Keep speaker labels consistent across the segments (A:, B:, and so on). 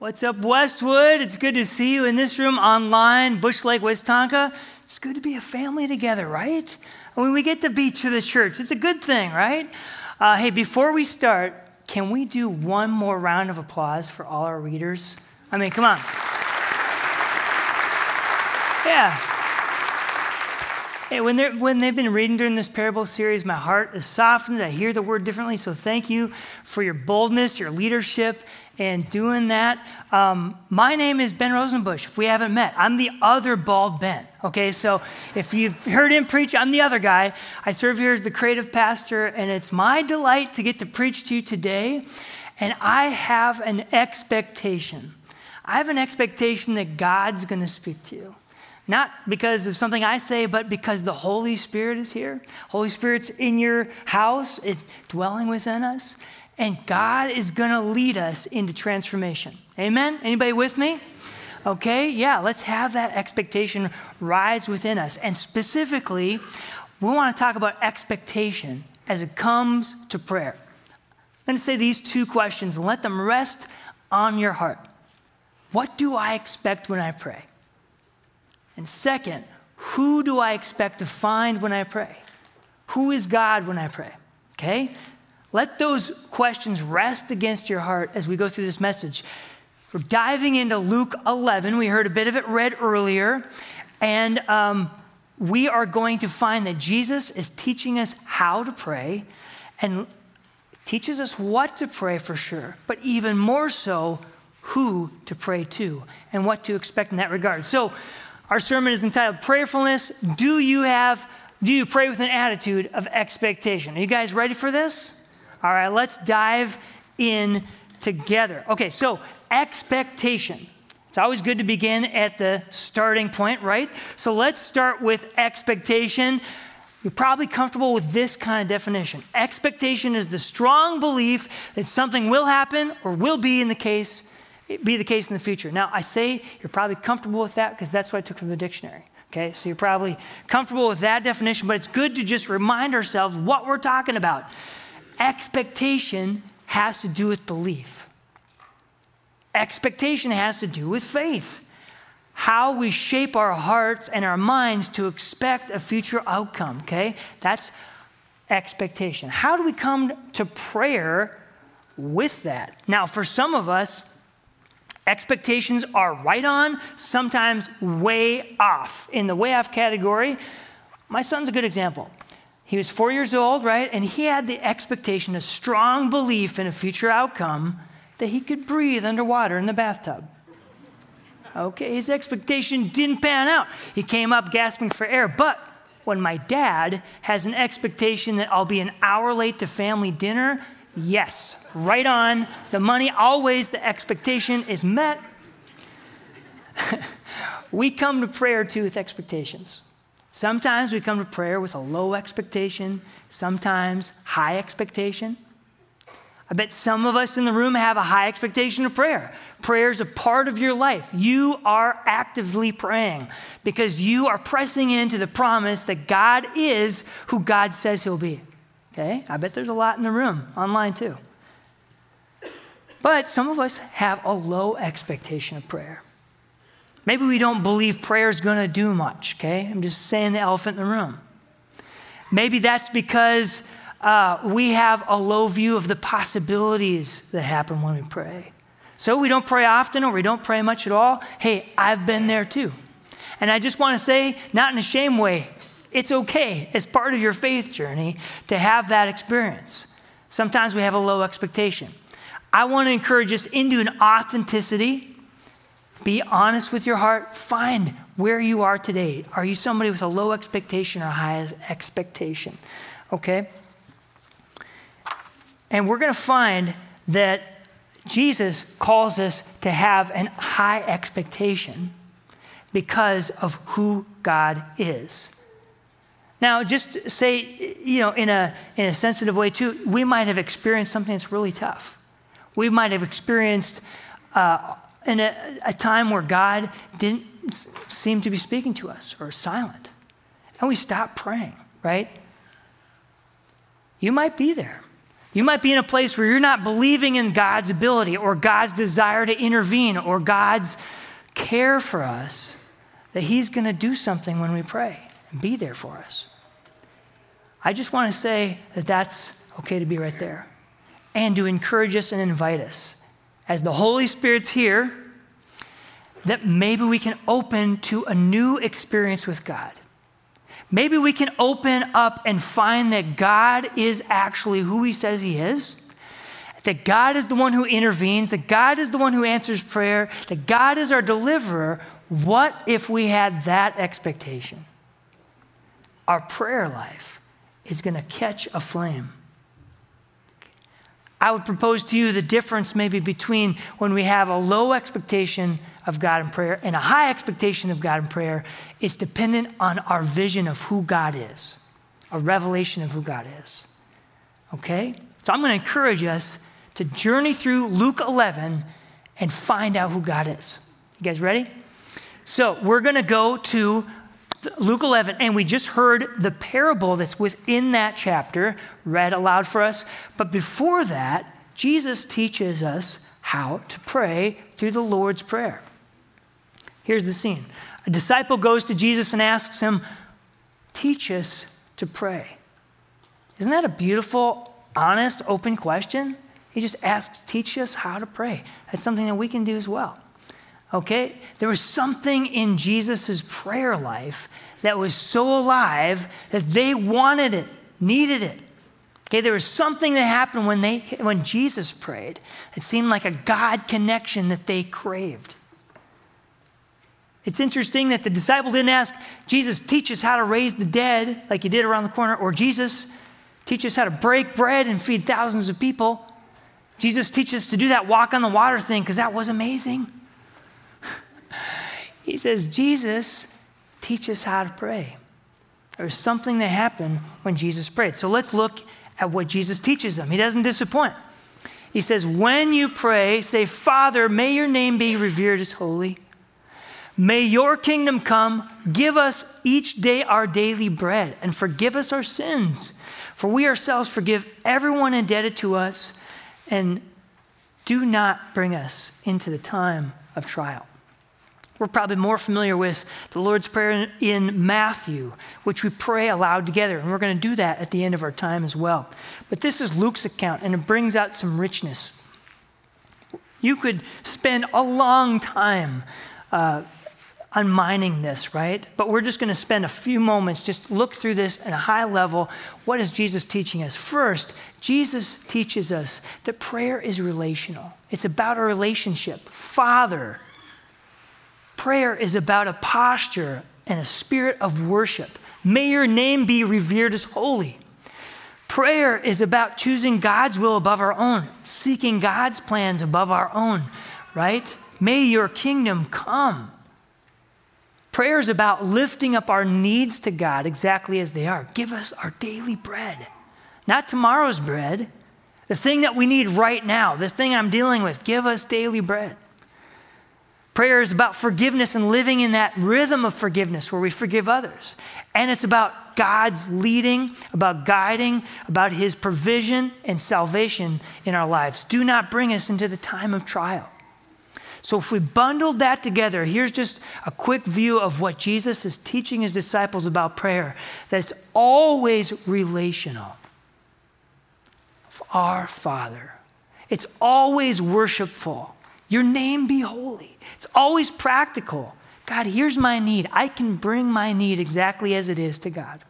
A: What's up, Westwood? It's good to see you in this room online, Bush Lake, West Tonka. It's good to be a family together, right? When we get to be to the church, it's a good thing, right? Uh, hey, before we start, can we do one more round of applause for all our readers? I mean, come on. Yeah. When, they're, when they've been reading during this parable series, my heart is softened. I hear the word differently. So thank you for your boldness, your leadership, and doing that. Um, my name is Ben Rosenbush, if we haven't met. I'm the other bald Ben. Okay, so if you've heard him preach, I'm the other guy. I serve here as the creative pastor, and it's my delight to get to preach to you today. And I have an expectation. I have an expectation that God's going to speak to you. Not because of something I say, but because the Holy Spirit is here. Holy Spirit's in your house, it, dwelling within us, and God is going to lead us into transformation. Amen? Anybody with me? Okay, yeah, let's have that expectation rise within us. And specifically, we want to talk about expectation as it comes to prayer. I'm going to say these two questions and let them rest on your heart. What do I expect when I pray? And second, who do I expect to find when I pray? Who is God when I pray? Okay? Let those questions rest against your heart as we go through this message. We're diving into Luke 11. We heard a bit of it read earlier. And um, we are going to find that Jesus is teaching us how to pray and teaches us what to pray for sure, but even more so, who to pray to and what to expect in that regard. So, our sermon is entitled Prayerfulness. Do you have, do you pray with an attitude of expectation? Are you guys ready for this? All right, let's dive in together. Okay, so expectation. It's always good to begin at the starting point, right? So let's start with expectation. You're probably comfortable with this kind of definition. Expectation is the strong belief that something will happen or will be in the case be the case in the future. Now, I say you're probably comfortable with that because that's what I took from the dictionary. Okay, so you're probably comfortable with that definition, but it's good to just remind ourselves what we're talking about. Expectation has to do with belief, expectation has to do with faith. How we shape our hearts and our minds to expect a future outcome, okay? That's expectation. How do we come to prayer with that? Now, for some of us, Expectations are right on, sometimes way off. In the way off category, my son's a good example. He was four years old, right? And he had the expectation, a strong belief in a future outcome that he could breathe underwater in the bathtub. Okay, his expectation didn't pan out. He came up gasping for air. But when my dad has an expectation that I'll be an hour late to family dinner, Yes, right on. The money, always the expectation is met. we come to prayer too with expectations. Sometimes we come to prayer with a low expectation, sometimes high expectation. I bet some of us in the room have a high expectation of prayer. Prayer is a part of your life. You are actively praying because you are pressing into the promise that God is who God says He'll be. Okay? I bet there's a lot in the room, online too. But some of us have a low expectation of prayer. Maybe we don't believe prayer is going to do much, okay? I'm just saying the elephant in the room. Maybe that's because uh, we have a low view of the possibilities that happen when we pray. So we don't pray often or we don't pray much at all. Hey, I've been there too. And I just want to say, not in a shame way, it's okay as part of your faith journey to have that experience. Sometimes we have a low expectation. I want to encourage us into an authenticity. Be honest with your heart. Find where you are today. Are you somebody with a low expectation or high expectation? Okay? And we're going to find that Jesus calls us to have an high expectation because of who God is. Now, just say, you know, in a, in a sensitive way too, we might have experienced something that's really tough. We might have experienced uh, in a, a time where God didn't seem to be speaking to us or silent. And we stop praying, right? You might be there. You might be in a place where you're not believing in God's ability or God's desire to intervene or God's care for us, that He's going to do something when we pray and be there for us. I just want to say that that's okay to be right there and to encourage us and invite us. As the Holy Spirit's here, that maybe we can open to a new experience with God. Maybe we can open up and find that God is actually who He says He is, that God is the one who intervenes, that God is the one who answers prayer, that God is our deliverer. What if we had that expectation? Our prayer life is going to catch a flame. I would propose to you the difference maybe between when we have a low expectation of God in prayer and a high expectation of God in prayer is dependent on our vision of who God is, a revelation of who God is. Okay? So I'm going to encourage us to journey through Luke 11 and find out who God is. You guys ready? So we're going to go to Luke 11, and we just heard the parable that's within that chapter read aloud for us. But before that, Jesus teaches us how to pray through the Lord's Prayer. Here's the scene a disciple goes to Jesus and asks him, Teach us to pray. Isn't that a beautiful, honest, open question? He just asks, Teach us how to pray. That's something that we can do as well. Okay? There was something in Jesus' prayer life that was so alive that they wanted it, needed it. Okay, there was something that happened when, they, when Jesus prayed. It seemed like a God connection that they craved. It's interesting that the disciple didn't ask, Jesus, teach us how to raise the dead, like you did around the corner, or Jesus, teach us how to break bread and feed thousands of people. Jesus, teach us to do that walk on the water thing, because that was amazing. He says, Jesus, teach us how to pray. There's something that happened when Jesus prayed. So let's look at what Jesus teaches them. He doesn't disappoint. He says, When you pray, say, Father, may your name be revered as holy. May your kingdom come. Give us each day our daily bread and forgive us our sins. For we ourselves forgive everyone indebted to us and do not bring us into the time of trial. We're probably more familiar with the Lord's Prayer in Matthew, which we pray aloud together, and we're going to do that at the end of our time as well. But this is Luke's account, and it brings out some richness. You could spend a long time uh, unmining this, right? But we're just going to spend a few moments, just look through this at a high level. What is Jesus teaching us? First, Jesus teaches us that prayer is relational, it's about a relationship. Father, prayer is about a posture and a spirit of worship. May your name be revered as holy. Prayer is about choosing God's will above our own, seeking God's plans above our own, right? May your kingdom come. Prayer is about lifting up our needs to God exactly as they are. Give us our daily bread, not tomorrow's bread, the thing that we need right now, the thing I'm dealing with. Give us daily bread. Prayer is about forgiveness and living in that rhythm of forgiveness where we forgive others. And it's about God's leading, about guiding, about His provision and salvation in our lives. Do not bring us into the time of trial. So, if we bundled that together, here's just a quick view of what Jesus is teaching his disciples about prayer that it's always relational. Our Father, it's always worshipful. Your name be holy. It's always practical. God, here's my need. I can bring my need exactly as it is to God.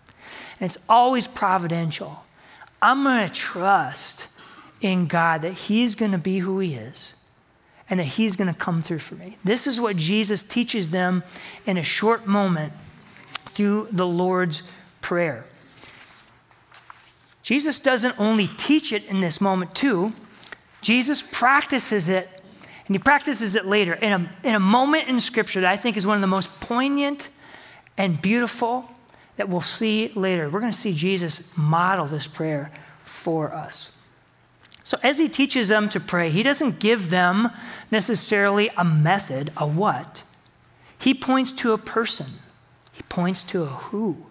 A: And it's always providential. I'm going to trust in God that He's going to be who He is and that He's going to come through for me. This is what Jesus teaches them in a short moment through the Lord's Prayer. Jesus doesn't only teach it in this moment, too, Jesus practices it, and He practices it later in a, in a moment in Scripture that I think is one of the most poignant and beautiful that we'll see later. We're going to see Jesus model this prayer for us. So, as he teaches them to pray, he doesn't give them necessarily a method, a what. He points to a person, he points to a who.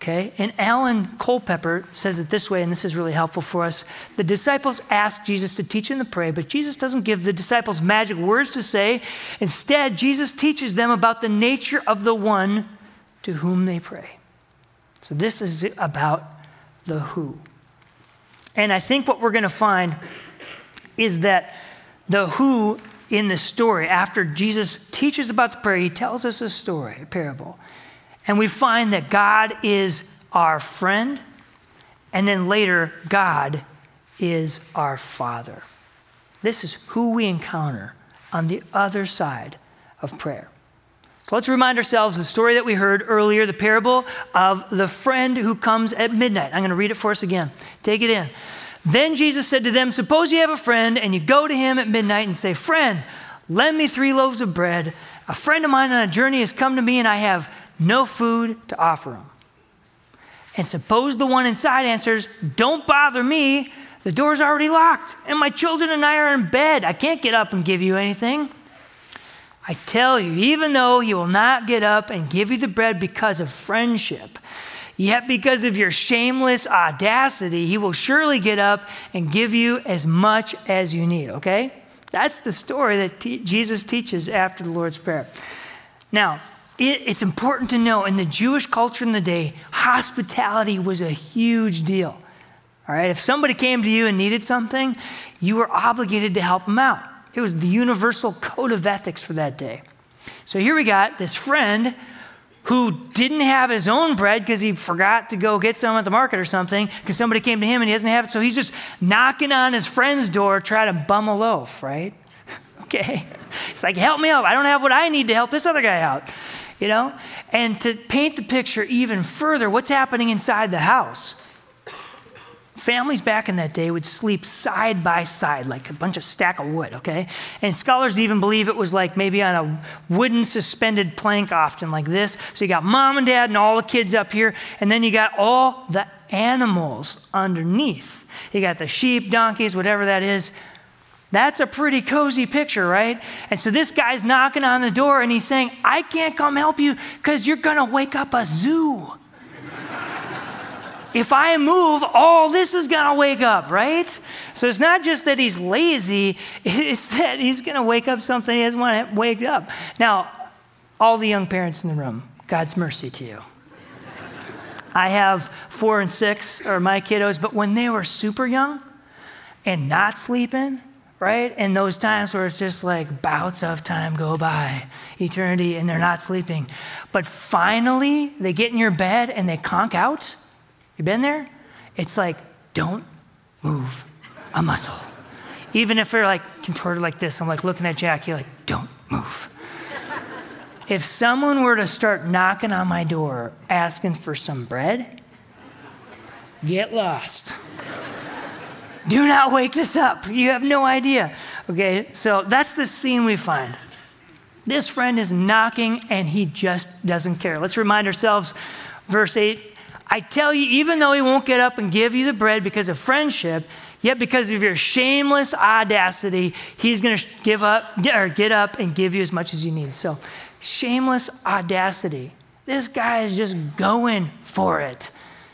A: Okay? And Alan Culpepper says it this way, and this is really helpful for us. The disciples ask Jesus to teach them to pray, but Jesus doesn't give the disciples magic words to say. Instead, Jesus teaches them about the nature of the one to whom they pray. So this is about the who. And I think what we're going to find is that the who in the story, after Jesus teaches about the prayer, he tells us a story, a parable. And we find that God is our friend, and then later, God is our Father. This is who we encounter on the other side of prayer. So let's remind ourselves the story that we heard earlier, the parable of the friend who comes at midnight. I'm going to read it for us again. Take it in. Then Jesus said to them, Suppose you have a friend and you go to him at midnight and say, Friend, lend me three loaves of bread. A friend of mine on a journey has come to me and I have no food to offer him. And suppose the one inside answers, Don't bother me. The door's already locked, and my children and I are in bed. I can't get up and give you anything. I tell you, even though he will not get up and give you the bread because of friendship, yet because of your shameless audacity, he will surely get up and give you as much as you need, okay? That's the story that Jesus teaches after the Lord's Prayer. Now, it, it's important to know in the Jewish culture in the day, hospitality was a huge deal. All right, if somebody came to you and needed something, you were obligated to help them out. It was the universal code of ethics for that day. So here we got this friend who didn't have his own bread because he forgot to go get some at the market or something because somebody came to him and he doesn't have it. So he's just knocking on his friend's door trying to bum a loaf, right? okay. It's like, help me out. I don't have what I need to help this other guy out you know? And to paint the picture even further, what's happening inside the house? Families back in that day would sleep side by side, like a bunch of stack of wood, okay? And scholars even believe it was like maybe on a wooden suspended plank, often like this. So you got mom and dad and all the kids up here, and then you got all the animals underneath. You got the sheep, donkeys, whatever that is, that's a pretty cozy picture, right? And so this guy's knocking on the door and he's saying, I can't come help you because you're going to wake up a zoo. if I move, all this is going to wake up, right? So it's not just that he's lazy, it's that he's going to wake up something he doesn't want to wake up. Now, all the young parents in the room, God's mercy to you. I have four and six, or my kiddos, but when they were super young and not sleeping, right? And those times where it's just like bouts of time go by, eternity, and they're not sleeping. But finally, they get in your bed and they conk out. You been there? It's like, don't move a muscle. Even if they're like contorted like this, I'm like looking at Jackie, like, don't move. if someone were to start knocking on my door asking for some bread, get lost. Do not wake this up. You have no idea. Okay, so that's the scene we find. This friend is knocking and he just doesn't care. Let's remind ourselves, verse 8 I tell you, even though he won't get up and give you the bread because of friendship, yet because of your shameless audacity, he's going to give up or get up and give you as much as you need. So, shameless audacity. This guy is just going for it.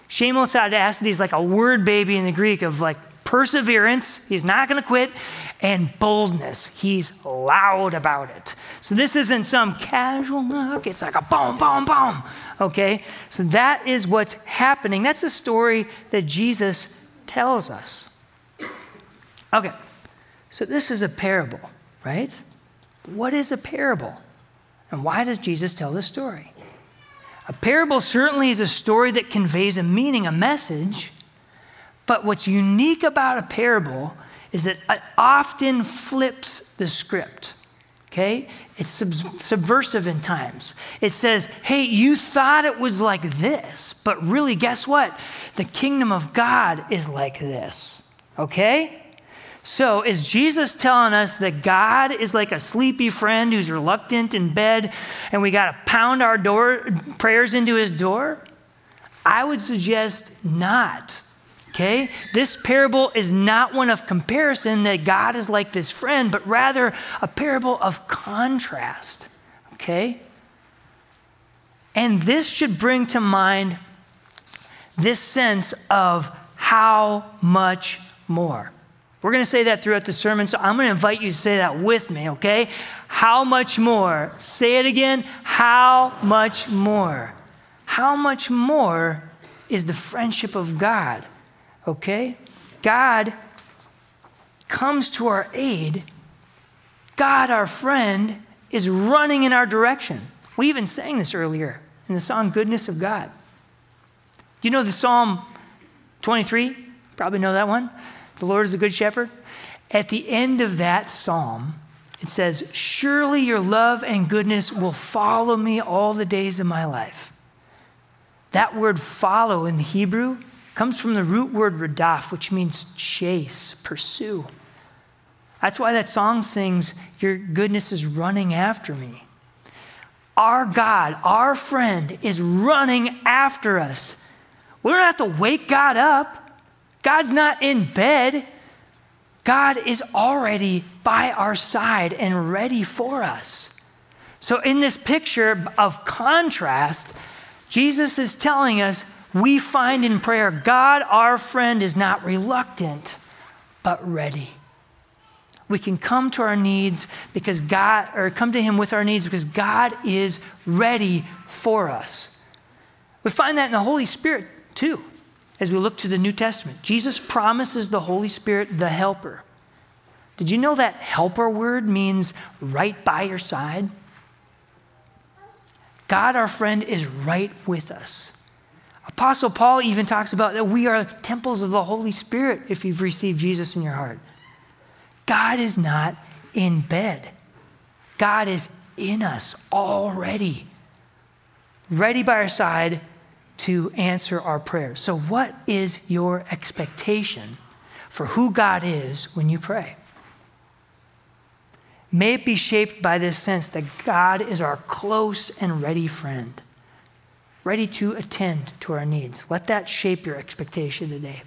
A: Shameless audacity is like a word baby in the Greek of like perseverance, he's not going to quit, and boldness, he's loud about it. So this isn't some casual knock, it's like a boom, boom, boom. Okay? So that is what's happening. That's the story that Jesus tells us. Okay, so this is a parable, right? What is a parable? And why does Jesus tell this story? A parable certainly is a story that conveys a meaning, a message but what's unique about a parable is that it often flips the script. Okay? It's sub- subversive in times. It says, hey, you thought it was like this, but really, guess what? The kingdom of God is like this. Okay? So, is Jesus telling us that God is like a sleepy friend who's reluctant in bed and we got to pound our door prayers into his door? I would suggest not. Okay? This parable is not one of comparison that God is like this friend, but rather a parable of contrast. Okay? And this should bring to mind this sense of how much more. We're going to say that throughout the sermon, so I'm going to invite you to say that with me, okay? How much more? Say it again. How much more? How much more is the friendship of God, okay? God comes to our aid. God, our friend, is running in our direction. We even sang this earlier in the song Goodness of God. Do you know the Psalm 23? Probably know that one. The Lord is the good shepherd. At the end of that psalm, it says, Surely your love and goodness will follow me all the days of my life. That word follow in the Hebrew comes from the root word radaf, which means chase, pursue. That's why that song sings, Your goodness is running after me. Our God, our friend, is running after us. We don't have to wake God up. God's not in bed. God is already by our side and ready for us. So, in this picture of contrast, Jesus is telling us we find in prayer God, our friend, is not reluctant, but ready. We can come to our needs because God, or come to Him with our needs because God is ready for us. We find that in the Holy Spirit too, as we look to the New Testament. Jesus promises the Holy Spirit the helper. Did you know that helper word means right by your side? God, our friend, is right with us. Apostle Paul even talks about that we are temples of the Holy Spirit if you've received Jesus in your heart. God is not in bed, God is in us already, ready by our side to answer our prayers. So, what is your expectation for who God is when you pray? May it be shaped by this sense that God is our close and ready friend, ready to attend to our needs. Let that shape your expectation today.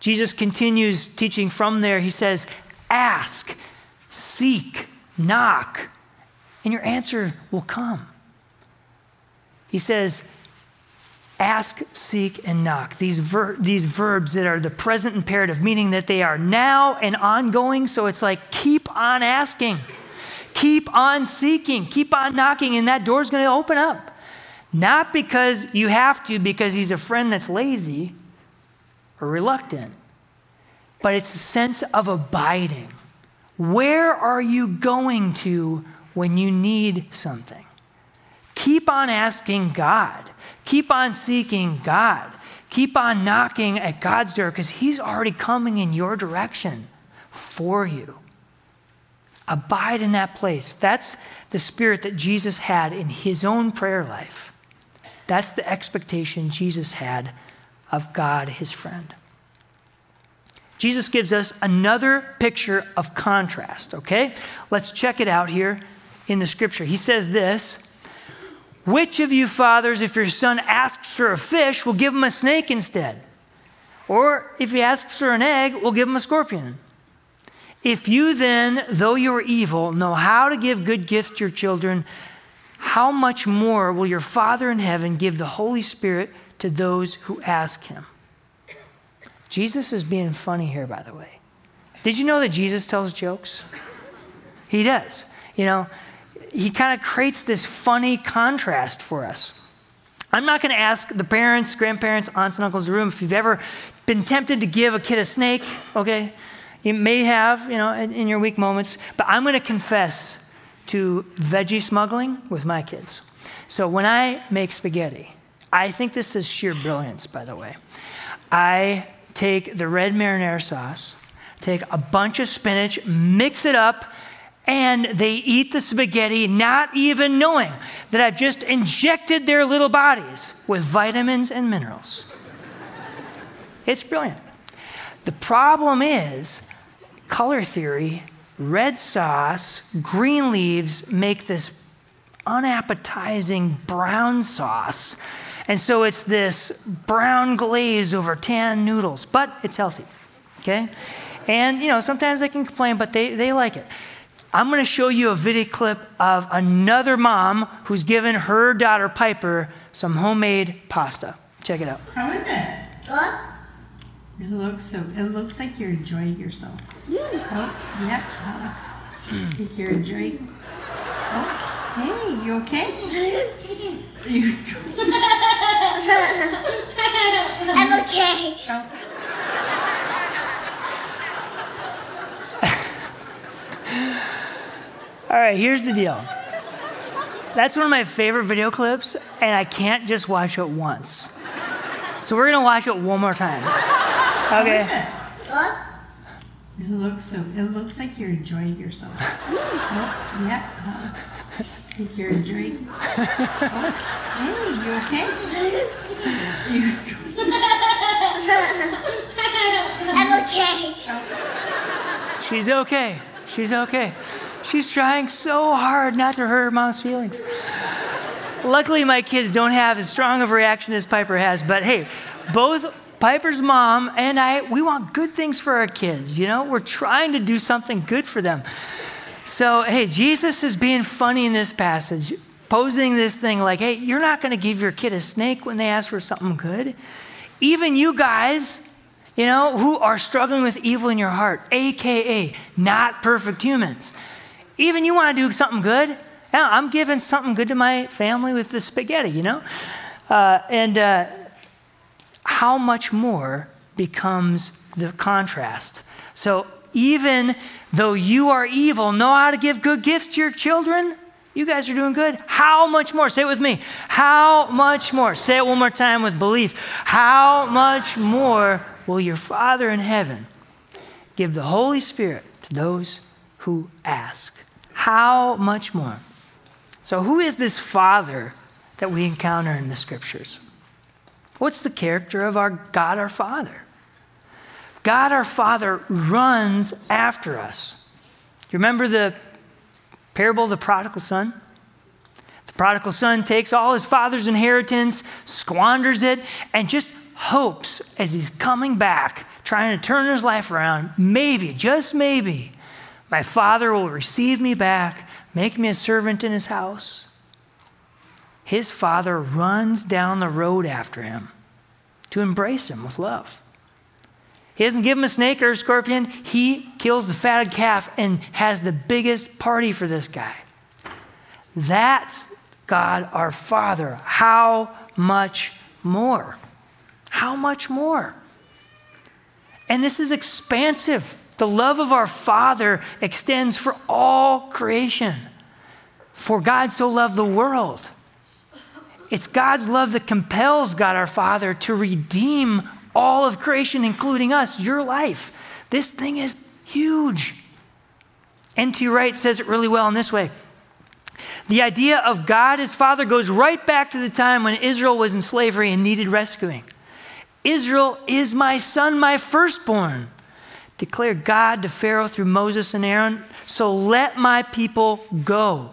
A: Jesus continues teaching from there. He says, Ask, seek, knock, and your answer will come. He says, ask, seek, and knock. These, ver- these verbs that are the present imperative, meaning that they are now and ongoing. So it's like keep on asking, keep on seeking, keep on knocking, and that door's going to open up. Not because you have to, because he's a friend that's lazy or reluctant, but it's a sense of abiding. Where are you going to when you need something? Keep on asking God. Keep on seeking God. Keep on knocking at God's door because He's already coming in your direction for you. Abide in that place. That's the spirit that Jesus had in His own prayer life. That's the expectation Jesus had of God, His friend. Jesus gives us another picture of contrast, okay? Let's check it out here in the scripture. He says this which of you fathers, if your son asks for a fish, will give him a snake instead? Or if he asks for an egg, will give him a scorpion? If you then, though you are evil, know how to give good gifts to your children, how much more will your Father in heaven give the Holy Spirit to those who ask him? Jesus is being funny here, by the way. Did you know that Jesus tells jokes? He does. You know, he kind of creates this funny contrast for us. I'm not going to ask the parents, grandparents, aunts, and uncles in the room if you've ever been tempted to give a kid a snake, okay? You may have, you know, in, in your weak moments, but I'm going to confess to veggie smuggling with my kids. So when I make spaghetti, I think this is sheer brilliance, by the way. I take the red marinara sauce, take a bunch of spinach, mix it up, and they eat the spaghetti not even knowing that I've just injected their little bodies with vitamins and minerals. it's brilliant. The problem is color theory, red sauce, green leaves make this unappetizing brown sauce. And so it's this brown glaze over tan noodles, but it's healthy. Okay? And, you know, sometimes they can complain, but they, they like it. I'm going to show you a video clip of another mom who's given her daughter Piper some homemade pasta. Check it out.
B: How is it? It looks so. It looks like you're enjoying yourself. Oh, yeah, Alex. Think you're enjoying. Oh, hey, you okay? You.
C: I'm okay.
B: Oh,
A: All right, here's the deal. That's one of my favorite video clips, and I can't just watch it once. So we're gonna watch it one more time. Okay.
C: What?
B: it looks so. It looks like you're enjoying yourself. Oh, yeah, Alex. Think you're enjoying. Oh, hey, you okay? You.
C: I'm okay.
A: She's okay. She's okay. She's trying so hard not to hurt her mom's feelings. Luckily, my kids don't have as strong of a reaction as Piper has, but hey, both Piper's mom and I, we want good things for our kids, you know? We're trying to do something good for them. So, hey, Jesus is being funny in this passage, posing this thing like, hey, you're not going to give your kid a snake when they ask for something good. Even you guys, you know, who are struggling with evil in your heart, AKA not perfect humans. Even you want to do something good. Yeah, I'm giving something good to my family with the spaghetti, you know? Uh, and uh, how much more becomes the contrast. So, even though you are evil, know how to give good gifts to your children. You guys are doing good. How much more? Say it with me. How much more? Say it one more time with belief. How much more will your Father in heaven give the Holy Spirit to those who ask? How much more? So, who is this Father that we encounter in the scriptures? What's the character of our God our Father? God our Father runs after us. You remember the parable of the prodigal son? The prodigal son takes all his father's inheritance, squanders it, and just hopes as he's coming back, trying to turn his life around, maybe, just maybe, my father will receive me back, make me a servant in his house. His father runs down the road after him to embrace him with love. He doesn't give him a snake or a scorpion. He kills the fatted calf and has the biggest party for this guy. That's God our Father. How much more? How much more? And this is expansive. The love of our Father extends for all creation. For God so loved the world. It's God's love that compels God our Father to redeem all of creation, including us, your life. This thing is huge. N.T. Wright says it really well in this way The idea of God as Father goes right back to the time when Israel was in slavery and needed rescuing. Israel is my son, my firstborn, declared God to Pharaoh through Moses and Aaron. So let my people go.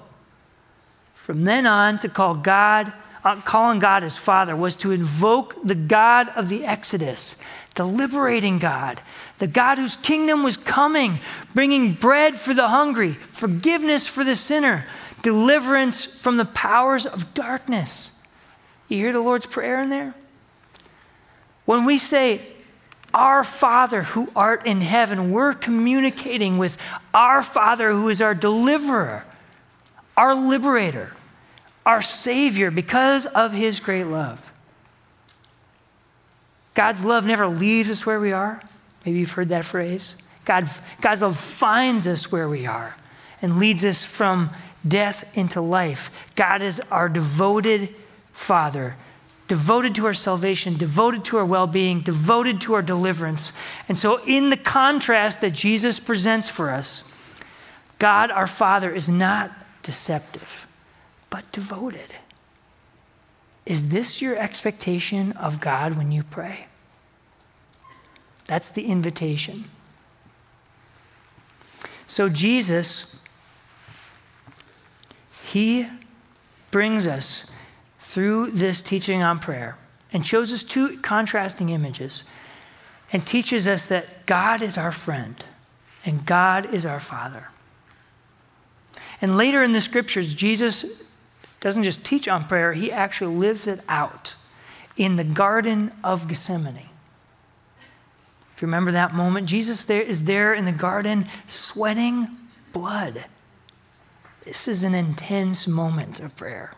A: From then on, to call God uh, calling God his Father was to invoke the God of the Exodus, the liberating God, the God whose kingdom was coming, bringing bread for the hungry, forgiveness for the sinner, deliverance from the powers of darkness. You hear the Lord's Prayer in there? When we say, Our Father who art in heaven, we're communicating with our Father who is our deliverer, our liberator our Savior because of His great love. God's love never leaves us where we are. Maybe you've heard that phrase. God, God's love finds us where we are and leads us from death into life. God is our devoted Father, devoted to our salvation, devoted to our well being, devoted to our deliverance. And so, in the contrast that Jesus presents for us, God our Father is not deceptive but devoted. Is this your expectation of God when you pray? That's the invitation. So, Jesus, He brings us through this teaching on prayer and shows us two contrasting images and teaches us that God is our friend and God is our Father. And later in the scriptures, Jesus doesn't just teach on prayer, he actually lives it out in the Garden of Gethsemane. If you remember that moment, Jesus there is there in the garden sweating blood. This is an intense moment of prayer.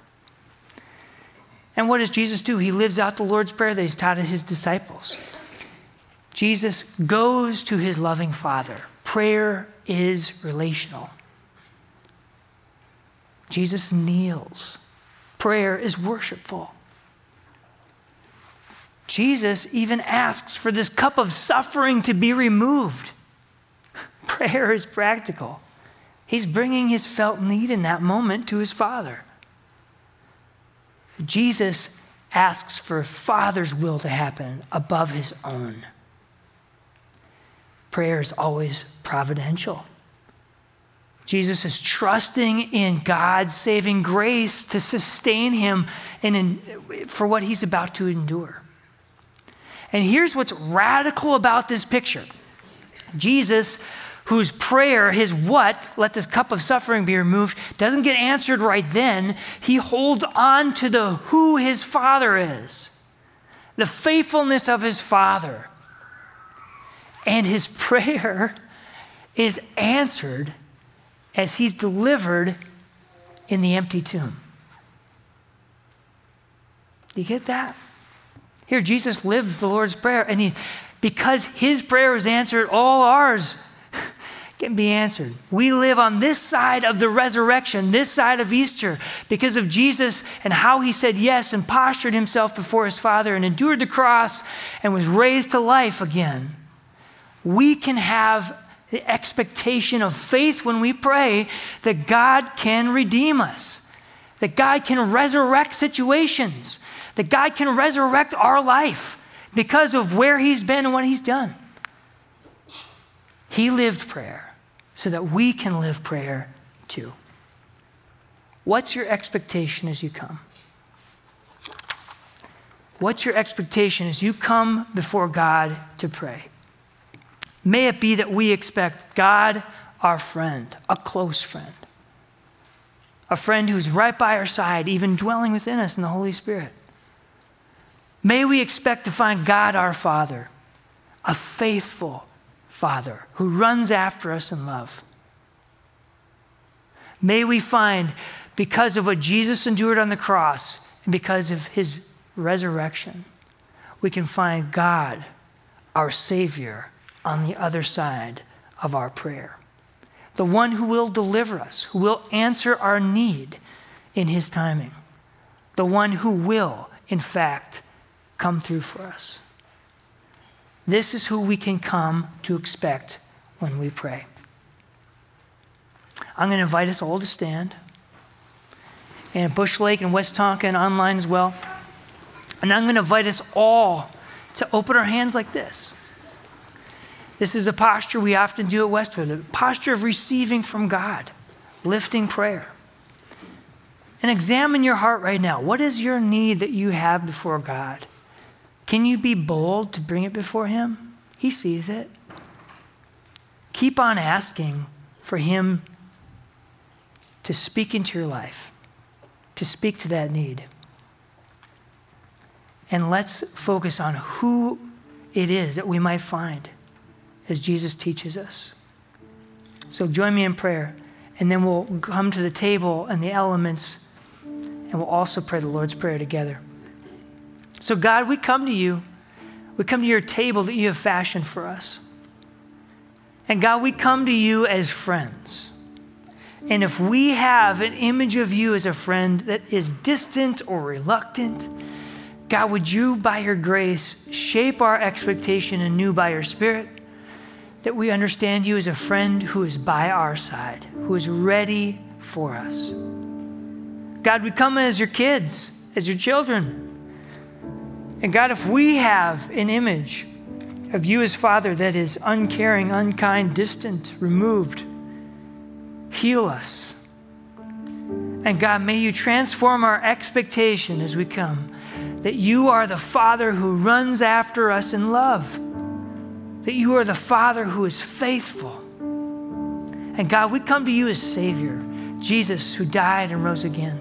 A: And what does Jesus do? He lives out the Lord's Prayer that he's taught his disciples. Jesus goes to his loving Father. Prayer is relational. Jesus kneels. Prayer is worshipful. Jesus even asks for this cup of suffering to be removed. Prayer is practical. He's bringing his felt need in that moment to his Father. Jesus asks for Father's will to happen above his own. Prayer is always providential. Jesus is trusting in God's saving grace to sustain him and in, for what he's about to endure. And here's what's radical about this picture Jesus, whose prayer, his what, let this cup of suffering be removed, doesn't get answered right then. He holds on to the who his father is, the faithfulness of his father. And his prayer is answered as he's delivered in the empty tomb. Do you get that? Here, Jesus lives the Lord's Prayer, and he, because his prayer was answered, all ours can be answered. We live on this side of the resurrection, this side of Easter, because of Jesus and how he said yes and postured himself before his Father and endured the cross and was raised to life again. We can have the expectation of faith when we pray that God can redeem us, that God can resurrect situations, that God can resurrect our life because of where He's been and what He's done. He lived prayer so that we can live prayer too. What's your expectation as you come? What's your expectation as you come before God to pray? May it be that we expect God, our friend, a close friend, a friend who's right by our side, even dwelling within us in the Holy Spirit. May we expect to find God, our Father, a faithful Father who runs after us in love. May we find, because of what Jesus endured on the cross and because of his resurrection, we can find God, our Savior, on the other side of our prayer. The one who will deliver us, who will answer our need in his timing. The one who will, in fact, come through for us. This is who we can come to expect when we pray. I'm going to invite us all to stand. And Bush Lake and West Tonka and online as well. And I'm going to invite us all to open our hands like this. This is a posture we often do at Westwood, a posture of receiving from God, lifting prayer. And examine your heart right now. What is your need that you have before God? Can you be bold to bring it before Him? He sees it. Keep on asking for Him to speak into your life, to speak to that need. And let's focus on who it is that we might find as Jesus teaches us. So join me in prayer, and then we'll come to the table and the elements, and we'll also pray the Lord's Prayer together. So, God, we come to you. We come to your table that you have fashioned for us. And God, we come to you as friends. And if we have an image of you as a friend that is distant or reluctant, God, would you, by your grace, shape our expectation anew by your Spirit? That we understand you as a friend who is by our side, who is ready for us. God, we come as your kids, as your children. And God, if we have an image of you as Father that is uncaring, unkind, distant, removed, heal us. And God, may you transform our expectation as we come that you are the Father who runs after us in love that you are the Father who is faithful. And God, we come to you as Savior, Jesus, who died and rose again.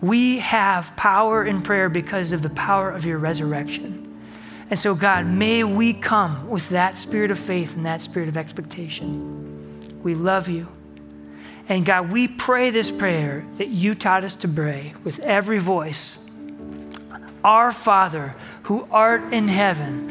A: We have power in prayer because of the power of your resurrection. And so, God, may we come with that spirit of faith and that spirit of expectation. We love you. And God, we pray this prayer that you taught us to pray with every voice. Our Father, who art in heaven,